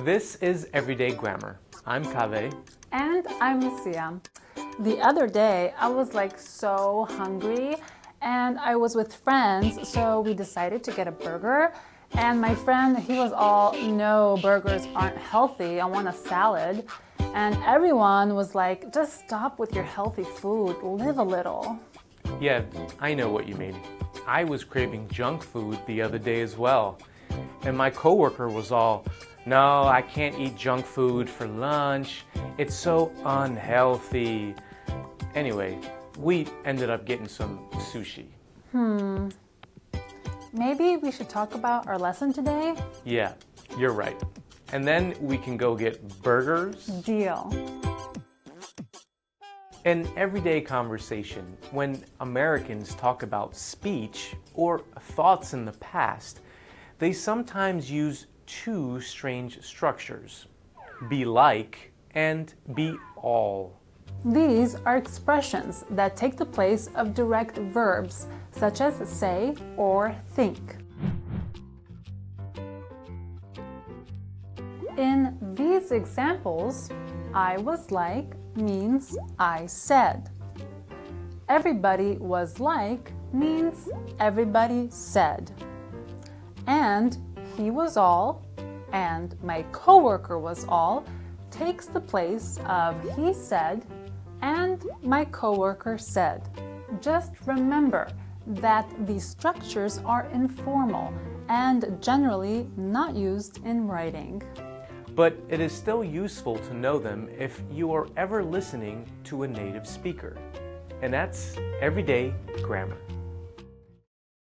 This is Everyday Grammar. I'm Kaveh. And I'm Lucia. The other day, I was like so hungry and I was with friends, so we decided to get a burger. And my friend, he was all, no, burgers aren't healthy. I want a salad. And everyone was like, just stop with your healthy food, live a little. Yeah, I know what you mean. I was craving junk food the other day as well. And my coworker was all, no, I can't eat junk food for lunch. It's so unhealthy. Anyway, we ended up getting some sushi. Hmm. Maybe we should talk about our lesson today? Yeah, you're right. And then we can go get burgers. Deal. In everyday conversation, when Americans talk about speech or thoughts in the past, they sometimes use two strange structures be like and be all. These are expressions that take the place of direct verbs, such as say or think. In these examples, I was like means I said. Everybody was like means everybody said. And he was all and my coworker was all takes the place of he said and my coworker said. Just remember that these structures are informal and generally not used in writing. But it is still useful to know them if you are ever listening to a native speaker. And that's everyday grammar.